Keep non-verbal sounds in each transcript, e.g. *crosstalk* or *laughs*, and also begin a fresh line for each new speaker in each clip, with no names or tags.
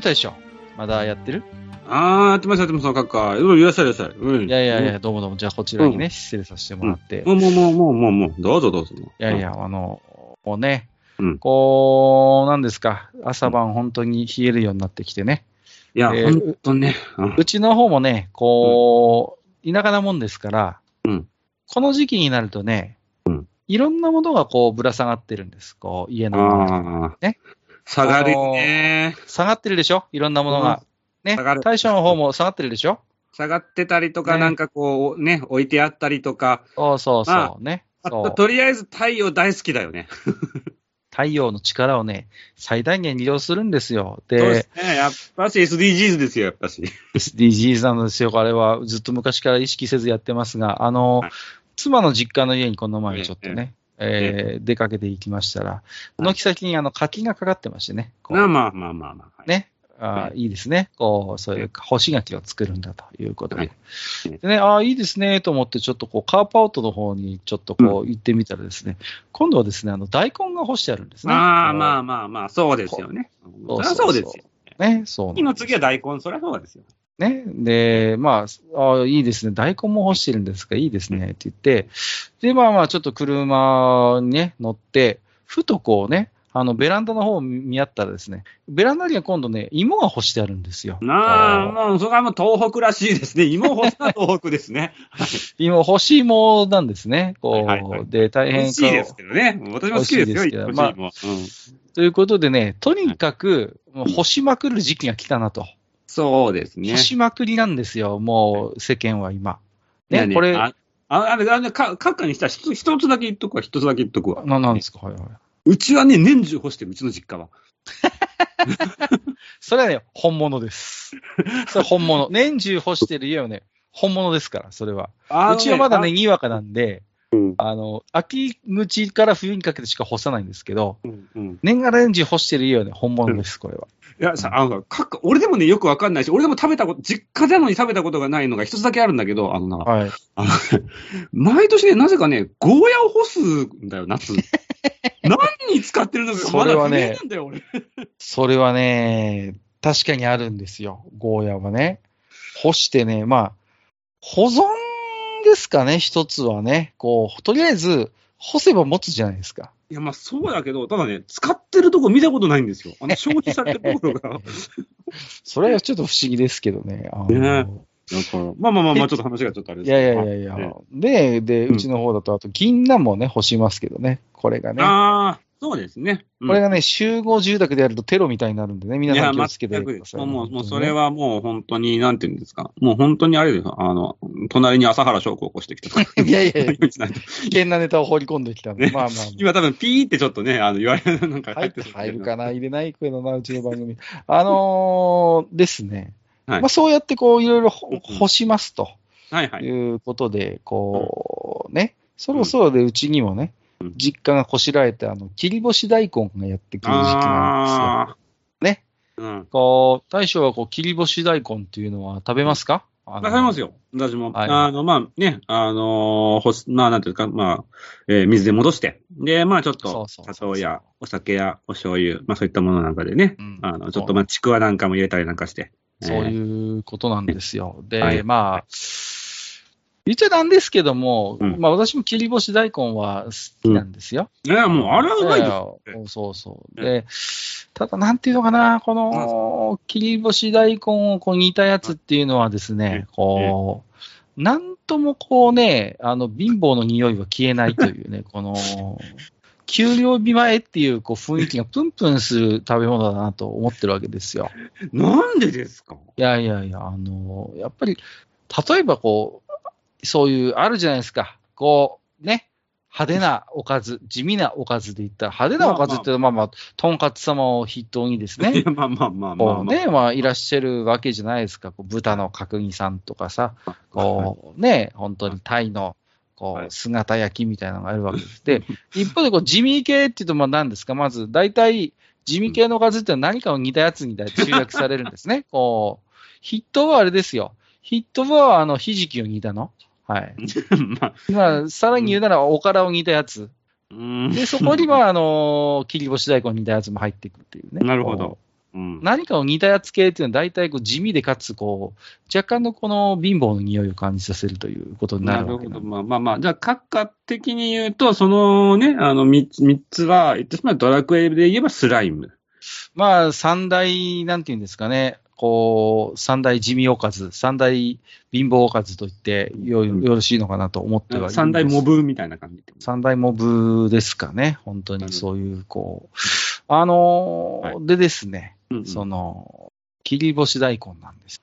ゆう大将、まだやってる？
あー、やってます、やってます、かっか。うん、いらっしゃい、いらっしゃい。うん。
いやいやいや、どうもどうも。じゃあこちらにね、失礼させてもらって。
もう、もう、もう、もう、もう、もう、どうぞ、どうぞ。い
いやいや、あの、もうね、
うん
こう、なんですか、朝晩本当に冷えるようになってきてね。
いや、
えー
ほんとね。うん
うちの方もね、こう、田舎なもんですから、
うん
この時期になるとね、
うん
いろんなものがこうぶら下がってるんです。こう、家の周り
ああ。
ね。
下がるよね。
下がってるでしょ？いろんなものが。ね？
下がる。
大将の方も下がってるでしょ？
下がってたりとか、
ね
なんかこう、ね、置いてあったりとか。
そうそうそ
あ
うね。
あと。とりあえず太陽大好きだよね。*laughs*
太陽の力をね、最大限利用するんですよ。
で
で、
すね。やっぱし SDGs ですよ、やっぱし。
SDGs なんですよ。あれはずっと昔から意識せずやってますが、あの、
はい
妻の実家の家にこの前ちょっと
え
ね、えー出かけて行きましたら、軒先にあの柿がかかってましてね、
まあまあまあまあまあ。
ね、あ
い
いいですね。こう、そういう干し柿を作るんだということで。
はい
でね、ああ、いいですね、と思って、ちょっとこう、カープアウトの方にちょっとこう、行ってみたらですね、今度はですね、あの、大根が干してあるんですね。
まあまあ
あ。
まあまあ、そうですよね。
そ
りゃそうですよ。
ね、そう
次の次は大根、そりゃそうですよ。
ね。で、まあ、あいいですね。大根も干してるんですが、いいですね。って言って、で、まあまあ、ちょっと車にね、乗って、ふとこうね、あの、ベランダの方を見合ったらですね、ベランダには今度ね、芋が干してあるんですよ。
なあ、もう、それはもう東北らしいですね。芋干しは東北ですね。*laughs*
芋、干し芋なんですね。こう、
はいはいはい
で、大変
美味しいですけどね。私も好きですよ、
すけど
干し芋。うん
ということでね、とにかく、もう干しまくる時期が来たなと。
そうですね
干。しまくりなんですよ、もう、世間は今。ね、
ね
これ、
あ、ああれ、あれ、か、閣下にしたら一つだけ言っとくわ、一つだけ言っとくわ。
な、なんですか、はいはい。
うちはね、年中干してる、うちの実家は。*laughs* *laughs*
それはね、本物です。それは本物。年中干してる家はね、本物ですから、それは。
あ
うちはまだね、、にわかなんで、
うん
あの、秋口から冬にかけてしか干さないんですけど、
うんうん
年がら年中干してる家はね、本物です、これは。
いや、さ、あの、閣下、俺でもね、よくわかんないし、俺でも食べたこと、実家なのに食べたことがないのが一つだけあるんだけど、あのな、
はい。
あの、*laughs* 毎年ね、なぜかね、ゴーヤを干すんだよ、夏。*laughs* 何に使ってるのか、
それはね
まだ不明なんだよ、俺。*laughs*
それはね、確かにあるんですよ、ゴーヤはね。干してね、まあ、保存ですかね、一つはね。こう、とりあえず、干せば持つじゃないですか。
いや、まあそうだけど、ただね、使ってるとこ見たことないんですよ。あの、消費されてるところが。*laughs*
それはちょっと不思議ですけどね。あの
ねだから、まあまあまあまあ、ちょっと話がちょっとあれです
いや
けど
いやいやいや
ね。
で、で、
うん
うちの方だと、あと、銀杏もね、干しますけどね。これがね。
ああ、そうですね。うん
これがね、集合住宅でやるとテロみたいになるんでね、皆さん気をつけて
全く
ください、
もう、もう、それ
は。
はもう本当に、なんていうんですか。もう本当にあれですよ。あの、隣に朝原翔子を起こしてきた。*laughs*
いやいやいや
いと *laughs*
危険なネタを放り込んできたんで、
ね *laughs*
まあまあまあ。
今多分ピーってちょっとね、あの、言われる、なんか
入って
入って
入るかな入れないけどな、うちの番組。あのーですね。
はい
まあそうやってこう、いろいろ干しますと
はいはい。
いうことで、こう、ね、そろそろでうちにもね
うん、
実家がこしらえて、あの、切り干し大根がやってくる時期なん
あ
ですよ。ね。
あ。うん。
こう、大将はこう、切り干し大根っていうのは食べますか？あの
わかりますよ。私も。
はい
あの、まあね、あのーほす、まあなんていうか、まあ、えー水で戻して、で、まあちょっと、砂糖やお酒やお醤油、まあそういったものなんかでね、
うん
あの、ちょっとまあちくわなんかも入れたりなんかして。
そう
う。
いうことなんですよ。で、
はい
まあ、言っちゃなんですけども、
うん
まあ私も切り干し大根は好きなんですよ。
いや、もう、あれはうまいですよ。
そうそう。で、ただなんていうのかな、この切り干し大根をこう煮たやつっていうのはですね、こう、なんともこうね、あの、貧乏の匂いは消えないというね、*laughs* この、給料日前っていうこう雰囲気がプンプンする食べ物だなと思ってるわけですよ。
なんでですか？
いやいやいや、あの、やっぱり、例えばこう、そういう、あるじゃないですか。こう、ね、派手なおかず、地味なおかずで言ったら、派手なおかずっていうのは、まあまあ、とんかつ様を筆頭にですね
まあまあまあまあ、
ね、まあ、いらっしゃるわけじゃないですか。こう豚の角煮さんとかさ、こうね、本当にタイの、こ
はい
う、姿焼きみたいなのがあるわけです。で、一方でこう、地味系っていうと、まあ何ですか？まず、大体、地味系のおかずってのは何かを似たやつに集約されるんですね。こう、筆頭はあれですよ。筆頭は、あの、ひじきを煮たの。はい。*laughs*
まあ、
まあ、さらに言うなら、おからを煮たやつ。
うん
で、そこには、あの、切り干し大根を煮たやつも入っていくっていうね。
なるほど
こ
うん
う。何かを煮たやつ系っていうのは大体こう地味でかつこう、若干のこの貧乏の匂いを感じさせるということにな
なるほど。
るわけなんで
まあまあまあ。じゃあ、閣下的に言うと、そのね、あの、三つ、三つは、言ってしまうドラクエで言えばスライム。
まあ、三大、なんていうんですかね、こう、三大地味おかず、三大貧乏おかずと言ってよよろしいのかなと思ってはいるんです。
三大モブみたいな感じ。
三大モブですかね、本当にそういう、こう、あのー
は
でですね、
うんうん。
その、切り干し大根なんです。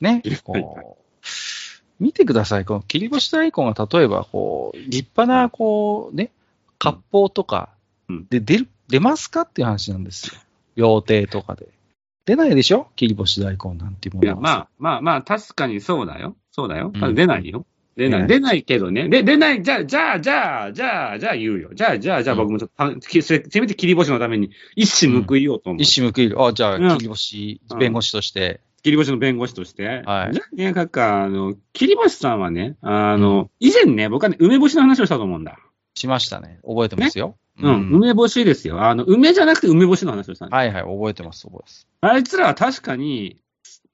ね。
はい、
こう、見てください、この切り干し大根が例えば、こう、立派な、こう、ね、割烹とか
うん。
で出る、出ますかっていう話なんですよ。*laughs* 料亭とかで。出ないでしょ？切り干し大根なんていうも
いや、
のは。
まあまあまあ、確かにそうだよ。そうだよ。だ出ないよ。出ない。
出
出ないけどね。で、出ない。じゃあ、じゃあ、じゃあ、じゃあ、じゃあ言うよ。じゃあ、じゃあ、じゃあ
うん
僕もちょっとせせめて切り干しのために一矢報いようと思う。
一矢報いる。あ、じゃあ、
うん
切り干し、弁護士として。
切り干しの弁護士として。
はい
じゃあね、かっか、あの、切り干しさんはね、あの、以前ね、僕はね、梅干しの話をしたと思うんだ。
しましたね。覚えてますよ。
うん、梅干しですよ。あの、梅じゃなくて梅干しの話をしたんだ。
はいはい、覚えてます、覚えてます。
あいつらは確かに、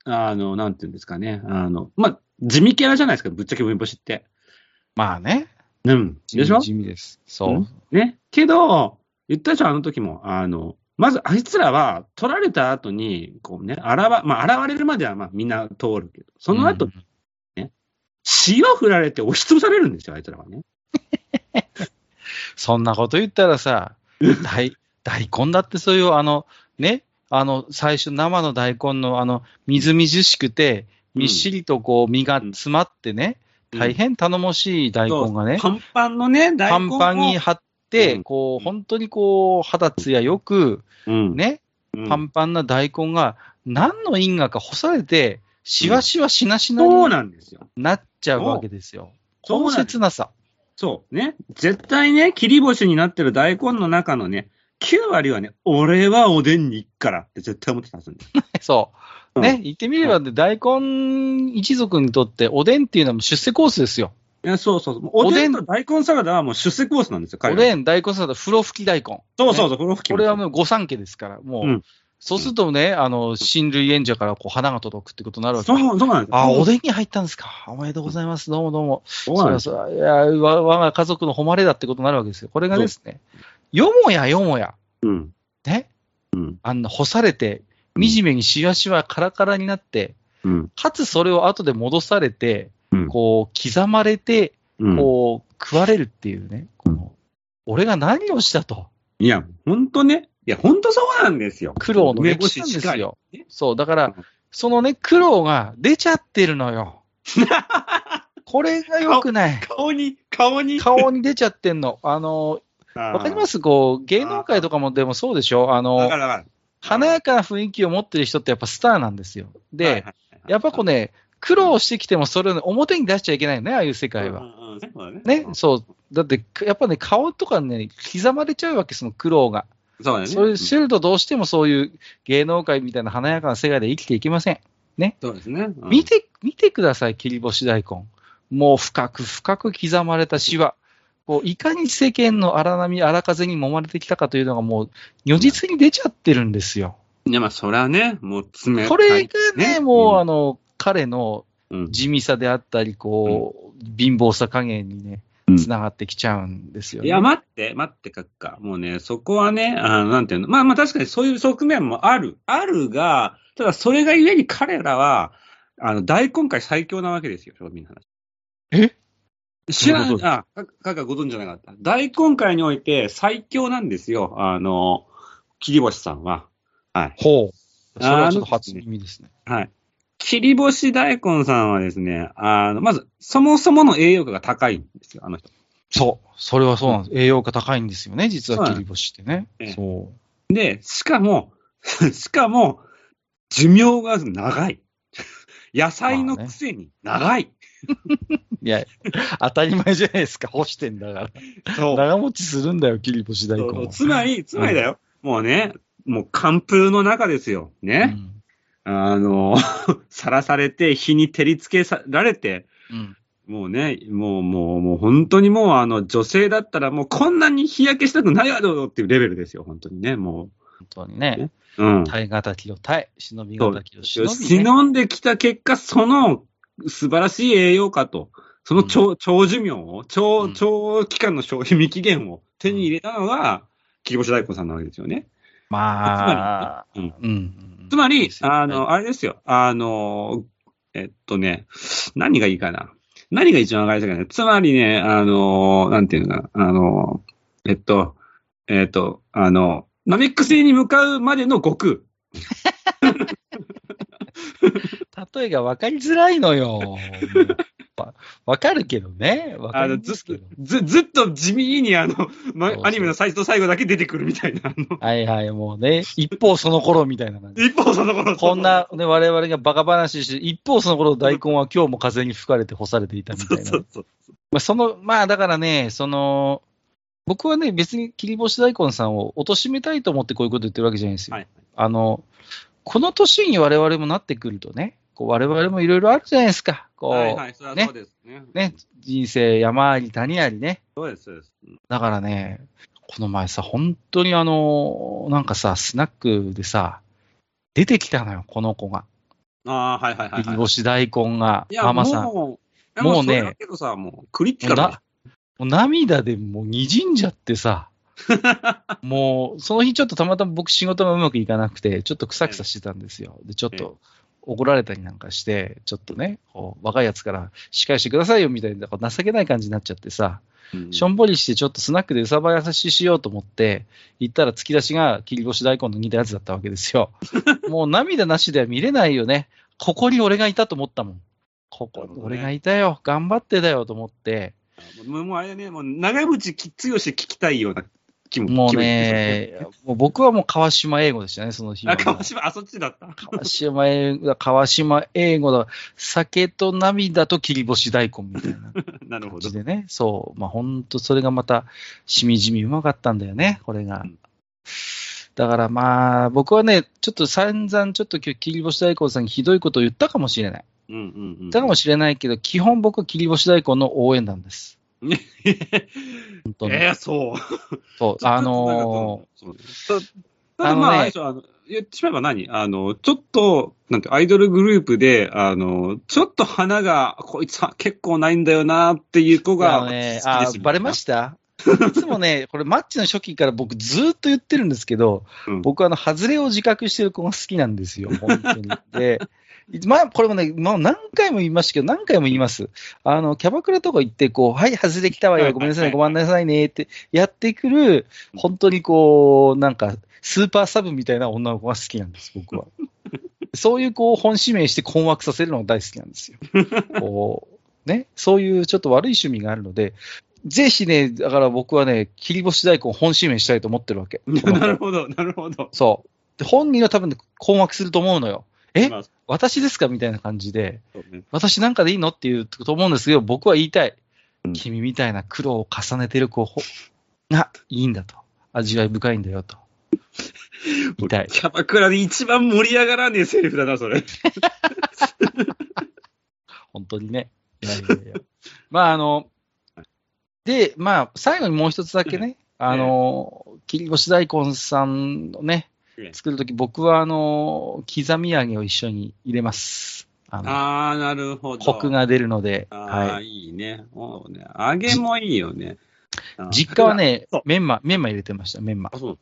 あの、なんていうんですかね。あの、まあ、地味キャラじゃないですか、ぶっちゃけ梅干しって。
まあね。
うん。
地
でしょ？
味地味です。そう。
うんね。けど、言ったでしょ、あの時も。あの、まずあいつらは、取られた後に、こうね、現、まあ、現れるまでは、まあ、みんな通るけど、その後、
うん
塩振られて押しつぶされるんですよ、あいつらはね。*laughs*
そんなこと言ったらさ、大、大根だってそういう、あの、ね、あの、最初生の大根の、あの、みずみずしくて、みっしりとこう、身が詰まってね、
うん。
大変頼もしい大根がね、
パンパンのね、大
パ
根を。
ンパンに張って、
うん。
こう、本当にこう、肌ツヤよく、
うん、
ね、
うん。
パンパンな大根が、何の因果か干されて、しわしわしなしなに
なんですよ。
なっちゃうわけですよ。この切なさ。
そう。ね。絶対ね、切り干しになってる大根の中のね、9割はね、俺はおでんに行くからって絶対思ってたんですよね。*laughs*
そう。
うん
ね、言ってみれば、大根一族にとって、おでんっていうのは出世コースですよ。
いや、そうそうそう。おでんと大根サラダはもう出世コースなんですよ、
おでん、大根サラダ、風呂吹き大根。
そうそうそう、この付近
これはもう御三家ですから、もう、
うん
そうするとね、あの、親類縁者からこう花が届くってことになるわけ
そう、そうなんですよ。
あ、おでんに入ったんですか。おめでとうございます。どうもどうも。
そうなんです
いや、わ我が家族の誉れだってことになるわけですよ。これがですね、よもやよもや、
うん。
ね、
うん。
あんな干されて、惨めにしわしわカラカラになって、
うん。
かつそれを後で戻されて、
うん。
こう、刻まれて、
うん
こう、食われるっていうね、この、俺が何をしたと、
いや、ほんとね。いや、ほんとそうなんですよ。
苦労の歴史なんですよ。
ね
そう、だから
うん、
そのね、苦労が出ちゃってるのよ。*laughs* これが良くない。
顔に、顔に。
顔に出ちゃってんの。あの、わかります？すこう、芸能界とかもでもそうでしょ？あ
わ
の。華やかな雰囲気を持ってる人ってやっぱスターなんですよ。で、
はいはいはい
やっぱこうね、苦労してきてもそれをね表に出しちゃいけないよね、ああいう世界は。
ね、
そう。だって、やっぱね、顔とかね、刻まれちゃうわけ、その苦労が。
そうだね。
それしてるとどうしてもそういう芸能界みたいな華やかな世界で生きていけません。
そうですね。うん
見て、見てください、切り干し大根。もう深く深く刻まれたシワ。こういかに世間の荒波、荒風に揉まれてきたかというのがもう、如実に出ちゃってるんですよ。
いや、まあ、それはね、もう爪。
これがね、もう、あ
の、
の、彼の
うん
地味さであったり、こう、貧乏さ加減にね
うん、
つながってきちゃうんですよ、ね。
いや、待って、待って、かっか。もうね、そこはね、あの、なんていうの。まあまあ確かにそういう側面もある。あるが、ただそれがゆえに彼らは、あの、大根界最強なわけですよ、庶民の話。
え？
知らんあ、かかっかご存知じゃなかった。大根界において最強なんですよ、あの、切り干しさんは。はい。
ほう。それはちょっと
あの
初耳ですね。
はい。切り干し大根さんはですね、あの、まず、そもそもの栄養価が高いんですよ、あの人。
そう。それはそうなんです。栄養価高いんですよね、実は切り干しってね
ええ。
そう。
で、しかも、*laughs* しかも、寿命が長い。*laughs* 野菜のくせに長い。
いや、当たり前じゃないですか、干してんだから。
そう
長持ちするんだよ、切り干し大根は。
そうつまり、つまりだよ。もうね、もう寒風の中ですよ。ね。あの、*laughs* さらされて、日に照りつけさられて、
うん。うん。
もうね、もう、もう、もう本当にもう、あの、女性だったらもうこんなに日焼けしたくないだろうっていうレベルですよ、本当にね、も
本当にね。
う。うん。
耐え難きを耐え、忍び難きを忍び、ね。
忍んできた結果、その素晴らしい栄養価と、その長,、長寿命を、
う
長、
ん
長期間の消費期限を手に入れたのが、切り干し大根さんなわけですよね。
まあ、
つまりね
うんうん。
つまり、あ
は
の、あれですよ。あの、えっとね、何がいいかな。何が一番わかりやすいかね。つまりね、あの、なんていうのかな。あの、えっと、えっと、あの、ナメック星に向かうまでの悟空。
い *laughs* 例えが分かりづらいのよ。わわかるけどね。わか
あの、ずず、ずっと地味にあの、まアニメの最初と最後だけ出てくるみたいな。
はいはい、もうね。一方その頃みたいな感じ。
一方その頃。
こんな、ね、我々がバカ話して、一方その頃大根は今日も風に吹かれて干されていたみたいな。
そうそうそう。
まあ、その、まあだからね、その、僕はね、別に切り干し大根さんを貶めたいと思ってこういうこと言ってるわけじゃないんですよ。
はい。
あの、この年に我々もなってくるとね、こう我々もいろいろあるじゃないですか。こう、
はいはい、それはそうですね。
ね、人生山あり谷ありね。
そうです、そうです。
だからね、この前さ、本当にあの、なんかさ、スナックでさ、出てきたのよ、この子が。
ああ、はいはいはい、はい。
干し大根が、ママさん。も
もう、
もうね
けどさ、もう、クリティカルだ
う涙でもう滲んじゃってさ、*laughs* もう、その日ちょっとたまたま僕仕事がうまくいかなくて、ちょっとくさくさしてたんですよ。で、ちょっと怒られたりなんかして、ちょっとね、こう若いやつから仕返してくださいよみたいな、情けない感じになっちゃってさ、
うん
しょんぼりしてちょっとスナックでうさば優ししようと思って、行ったら突き出しが切り干し大根の似たやつだったわけですよ。*laughs* もう涙なしでは見れないよね。ここに俺がいたと思ったもん。ここに俺がいたよ。頑張ってだよと思って。
もうもうあれね、もう長渕剛聞きたいような気も
もうね、もう僕はもう川島英語でしたね、その日は
あ、。川島、あ、そっちだった。
川島英語だ、川島英語だ、酒と涙と切り干し大根みたいな *laughs*
なるほど
感じ。でね。そう。まあ本当それがまた、しみじみうまかったんだよね、これが
うん。
だからまあ、僕はね、ちょっと散々ちょっと今日切り干し大根さんにひどいことを言ったかもしれない。
うんうんうん。
言ったかもしれないけど、基本僕は切り干し大根の応援団です。本当に。
ええ、そう。
そう。あの
そうたただまあ、
あのね
あの、言ってしまえば何？あの、ちょっと、なんて、アイドルグループで、あの、ちょっと花が、こいつは結構ないんだよなっていう子が、
のね、あバレました？いつもね、これマッチの初期から僕ずーっと言ってるんですけど、
うん
僕はあの、外れを自覚してる子が好きなんですよ、本当に。で、まあ、これもね、もう何回も言いましたけど、何回も言います。あの、キャバクラとか行って、こう、はい、外れ来たわよ、
はい
ごめんなさいごめんなさいね、ってやってくる、本当にこう、なんか、スーパーサブみたいな女の子が好きなんです、僕は。*laughs* そういうこう、本指名して困惑させるのが大好きなんですよ。こう、ね、そういうちょっと悪い趣味があるので、ぜひね、だから僕はね、切り干し大根本指名したいと思ってるわけ。*laughs*
なるほど、なるほど。
そう。で本人は多分ね困惑すると思うのよ。え
まあ
私ですか？みたいな感じで、
ね
私なんかでいいの？って言うと思うんですけど、僕は言いたい。
うん
君みたいな苦労を重ねてる子がいいんだと。味わい深いんだよと。*laughs* 言いたい。
キャバクラで一番盛り上がらねえセリフだな、それ。*laughs*
本当にね。いやいやいや。まあ、あの、で、まあ、最後にもう一つだけね、あの、切り干し大根さんのね
ええ、
作るとき、僕は、あの、刻み揚げを一緒に入れます。あの、
ああ、なるほど。
コクが出るので、
ああ、
はい。
い、いね。おうね。揚げもいいよね。
実家はねメンマ、メンマ入れてました、メンマ。
あ、そう。
うん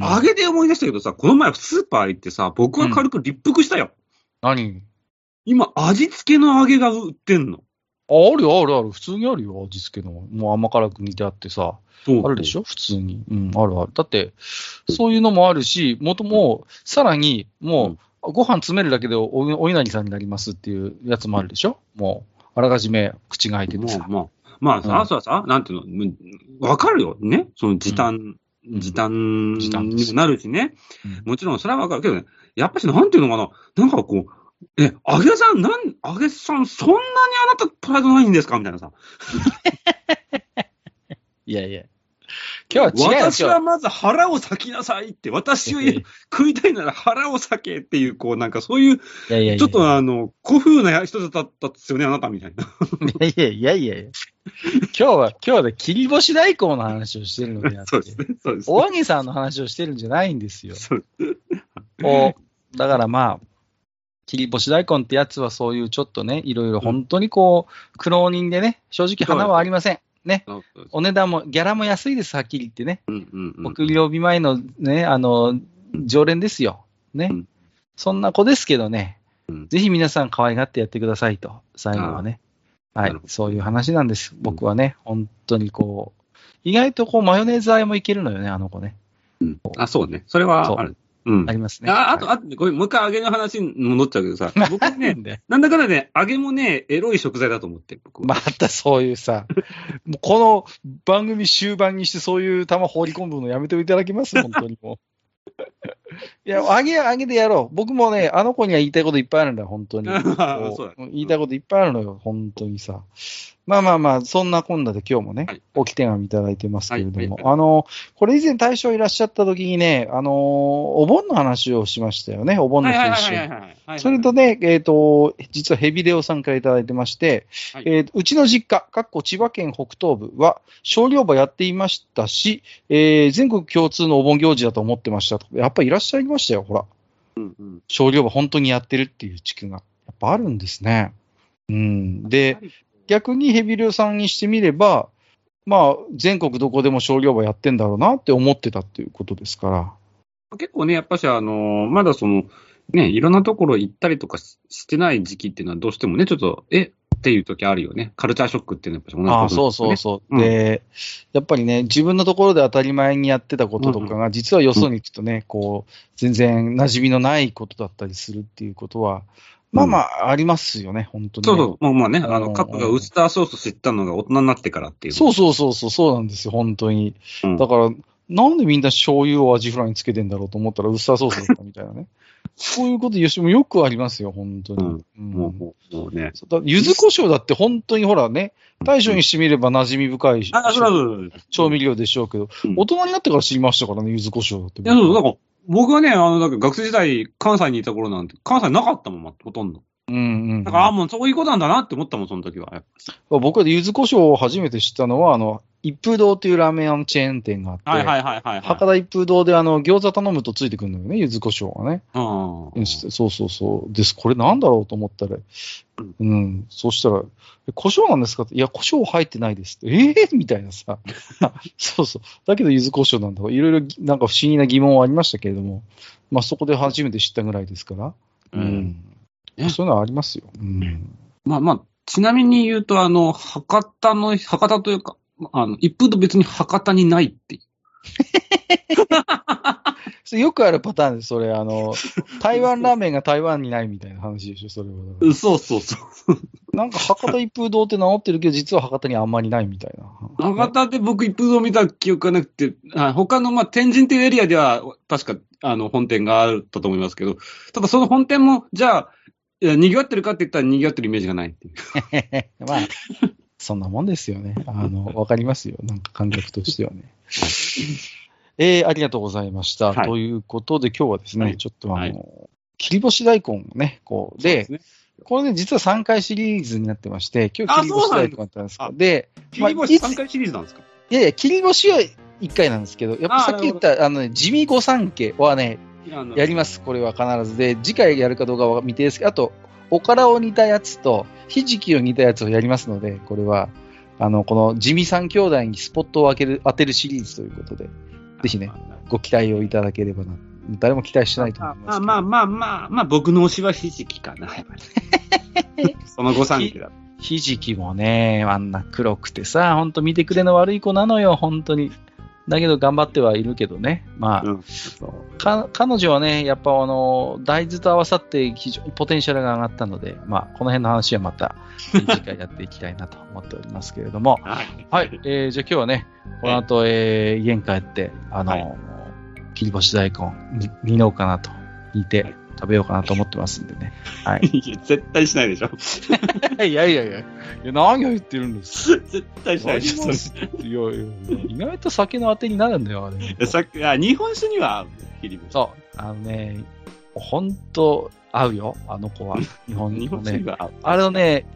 揚げで思い出したけどさ、この前スーパー行ってさ、僕は軽く立腹したよ。
何？
今、味付けの揚げが売ってんの。
ああるよ、あるある。普通にあるよ、味付けの。もう甘辛く煮てあってさ。
そう
あるでしょ？普通に。うん、あるある。だって、そういうのもあるし、元も、さらに、もう、ご飯詰めるだけでおお稲荷さんになりますっていうやつもあるでしょ？もう、あらかじめ口が開いててさ。
まあまあ、まあさ、
うん
そうさ、なんていうの、むわかるよ。ね？その時短、
ん
時短にもなるしね。
うん
もちろんそれはわかるけどね。やっぱしなんていうのかな？なんかこう、え、あげさん、なん、あげさん、そんなにあなたプライドないんですか？みたいなさ。*laughs*
いやいや。今日は違うよ、
私はまず腹を裂きなさいって、私を食いたいなら腹を裂けっていう、こう、なんかそういう、
いやいやいや。
ちょっとあの、古風な人だったっすよね、あなたみたいな。
いやいやいやいや。今日は、今日はね切り干し大根の話をしてるのであって
そうです、ね。そうです、
お揚げさんの話をしてるんじゃないんですよ。
そう
こう、だからまあ、切り干し大根ってやつはそういうちょっとね、いろいろ本当にこう、苦労人でね、正直花はありません。ね。お値段も、ギャラも安いです、はっきり言ってね。
うんうんうん。
僕、曜日前のね、あの、常連ですよ。ね。
うん
そんな子ですけどね、
うん
ぜひ皆さん可愛がってやってくださいと、最後はね。は
ない
そういう話なんです。僕はね、本当にこう、意外とこう、マヨネーズ和えもいけるのよね、あの子ね。
うんあ、そうね。それはある。うん
あ。りますね。
ああと、
はい
あと、これ、もう一回揚げの話に戻っちゃうけどさ、僕ね、
で
なんだかんだね、揚げもね、エロい食材だと思ってる、僕は。
またそういうさ、もうこの番組終盤にしてそういう球放り込むのやめていただきます、本当にもう。*laughs* いや、あげあげでやろう。僕もね、あの子には言いたいこといっぱいあるんだ、本当に。*laughs* 言いたいこといっぱいあるのよ、本当にさ。まあまあまあ、そんなこんなで今日もね、
はい
置き手紙いただいてますけれども、
はいはい
あの、これ以前大将いらっしゃった時にね、あの、お盆の話をしましたよね、お盆の
はい
風習。
はいはいはいはいはい。
それとね、えっ、と、実はヘビデオさんからいただいてまして、
はい
えーうちの実家、かっこ千葉県北東部は、少量馬やっていましたし、えー全国共通のお盆行事だと思ってましたと。やっぱりいらっしゃいましたよ、ほら。
うんうん
少量馬本当にやってるっていう地区が。やっぱあるんですね。うん。で、逆にヘビデオさんにしてみれば、まあ、全国どこでも少量馬やってんだろうなって思ってたっていうことですから。
結構ね、やっぱし、あの、まだその、ね、いろんなところ行ったりとかししてない時期っていうのはどうしてもね、ちょっと、えっていう時あるよね。カルチャーショックっていうのはやっぱし同じこと
ああ、そうそうそう。
うん
で、やっぱりね、自分のところで当たり前にやってたこととかが、実はよそに行くとね、こう、全然馴染みのないことだったりするっていうことは、まあまあ、ありますよね、本当に、ね。
そうそう。まあまあね、あの、
うん
カップがウスターソース知ったのが大人になってからっていう。
そうそうそうそう、そうなんですよ、本当に。
うん
だから、なんでみんな醤油をアジフライにつけてんだろうと思ったら、ウスターソースだったみたいなね。*laughs* そういうこと、よしもよくありますよ、本当に。
うん
うん
もう、もう、もうね。
そうだ柚子胡椒だって本当にほらね、大将にしてみれば馴染み深いし。調味料でしょうけど、
うん
大人になってから知りましたからね、柚子胡椒だって。
いや、そう、なんか、僕はね、あの、なんか学生時代、関西にいた頃なんて、関西なかったもん、ほとんど。
うんうん。
だから、あ、もうそういうことなんだなって思ったもん、その時は。
僕は柚子胡椒を初めて知ったのは、あの、一風堂というラーメン屋のチェーン店があって、
はいはいはいはい、はい。
博多一風堂であの、餃子頼むとついてくるのよね、柚子胡椒がね。
うん。
うんそうそうそう。です。これなんだろうと思ったら、うん。そうしたら、え胡椒なんですか？って、いや、胡椒入ってないですって。ええみたいなさ。*laughs* そうそう。だけど柚子胡椒なんだ。いろいろなんか不思議な疑問はありましたけれども、まあそこで初めて知ったぐらいですから。
うんね
そういうのはありますよ。うん。
まあまあ、ちなみに言うと、あの、博多の、博多というか、あの、一風と別に博多にないっていう。*laughs*
よくあるパターンです、それ。あの、台湾ラーメンが台湾にないみたいな話でしょ、それは。
そうそうそう。
なんか博多一風堂って名乗ってるけど、実は博多にあんまりないみたいな。
博多で僕一風を見た記憶がなくて、あ他の、まあ、天神っていうエリアでは、確か、あの、本店があったと思いますけど、ただその本店も、じゃあ、いや賑わってるかって言ったら賑わってるイメージがないっていう。*laughs*
まあ、そんなもんですよね。あの、わかりますよ。なんか感覚としてはね。*laughs* えー、ありがとうございました。
はい
ということで、今日はですね、
はい
ちょっとあの、
はい
切り干し大根をね、こう、で、これね、実は3回シリーズになってまして、今日
あ
切り干し大根だったんですか
そうなん
で、
切り干し3回シリーズなんですか？
いやいや、切り干しは1回なんですけど、やっぱさっき言った、あのね、地味御三家はね、やります、これは必ず。で、次回やるかどうかは未定ですけど、あと、おからを煮たやつと、ひじきを煮たやつをやりますので、これは、あの、この地味三兄弟にスポットを当てる当てるシリーズということで、ぜひね、ご期待をいただければな。誰も期待してないと思います。
まあまあまあまあ、まあ僕の推しはひじきかな。*laughs* その御三家だ。
ひじきもね、あんな黒くてさ、ほんと見てくれの悪い子なのよ、本当に。だけど頑張ってはいるけどね。まあ、彼女はね、やっぱあの、大豆と合わさって非常にポテンシャルが上がったので、まあ、この辺の話はまた次回やっていきたいなと思っておりますけれども。*laughs*
はい。
はい、えー、じゃあ今日はね、この後、えー、家に帰って、あの、
はい
切り干し大根に煮ようかなと、煮て食べようかなと思ってますんでね。はい。*laughs*
いや絶対しないでしょ。*laughs*
いやいやいや、いや何を言ってるんです
絶対しないでしょ。
いやいや意外と酒のあてになるんだよ、あれ。
いやさっき、あ、日本酒には合う。切り干し。
そう、あのね、ほんと合うよ、あの子は。日本ね
本酒に。は合う。
あのね、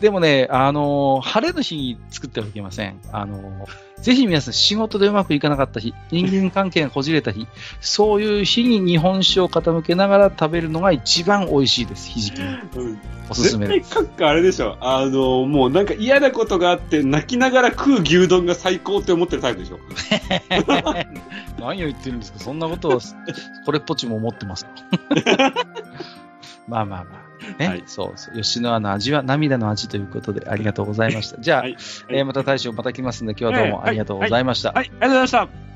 でもね、あの晴れの日に作ってはいけません。あのぜひ皆さん仕事でうまくいかなかった日、人間関係がこじれた日、そういう日に日本酒を傾けながら食べるのが一番美味しいです、ひじきに。
うん
おすすめです。
絶対あれでしょ。あの、もうなんか嫌なことがあって泣きながら食う牛丼が最高って思ってるタイプでしょ。*laughs*
何を言ってるんですかそんなことは、これっぽっちも思ってます。まあまあまあ。ね、
はい
そうそう。吉野家の味は涙の味ということで、ありがとうございました。じゃあ、
はい
えーまた大将また来ますんで、今日はどうもありがとうございました。
はい、ありがとうございました。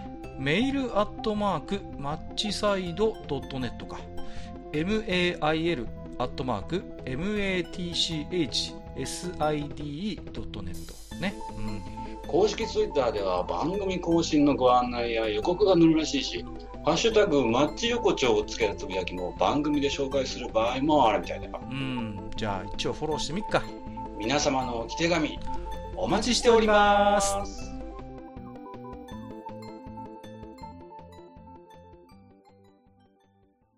メールアットマークマッチサイドドットネットか。mail アットマーク matchside.net ね。うん。
公式ツイッターでは番組更新のご案内や予告が載るらしいし、ハッシュタグマッチ横丁をつけたつぶやきも番組で紹介する場合もあるみたいだよ。
うん。じゃあ一応フォローしてみっか。
皆様のお手紙、お
お
待ちしております。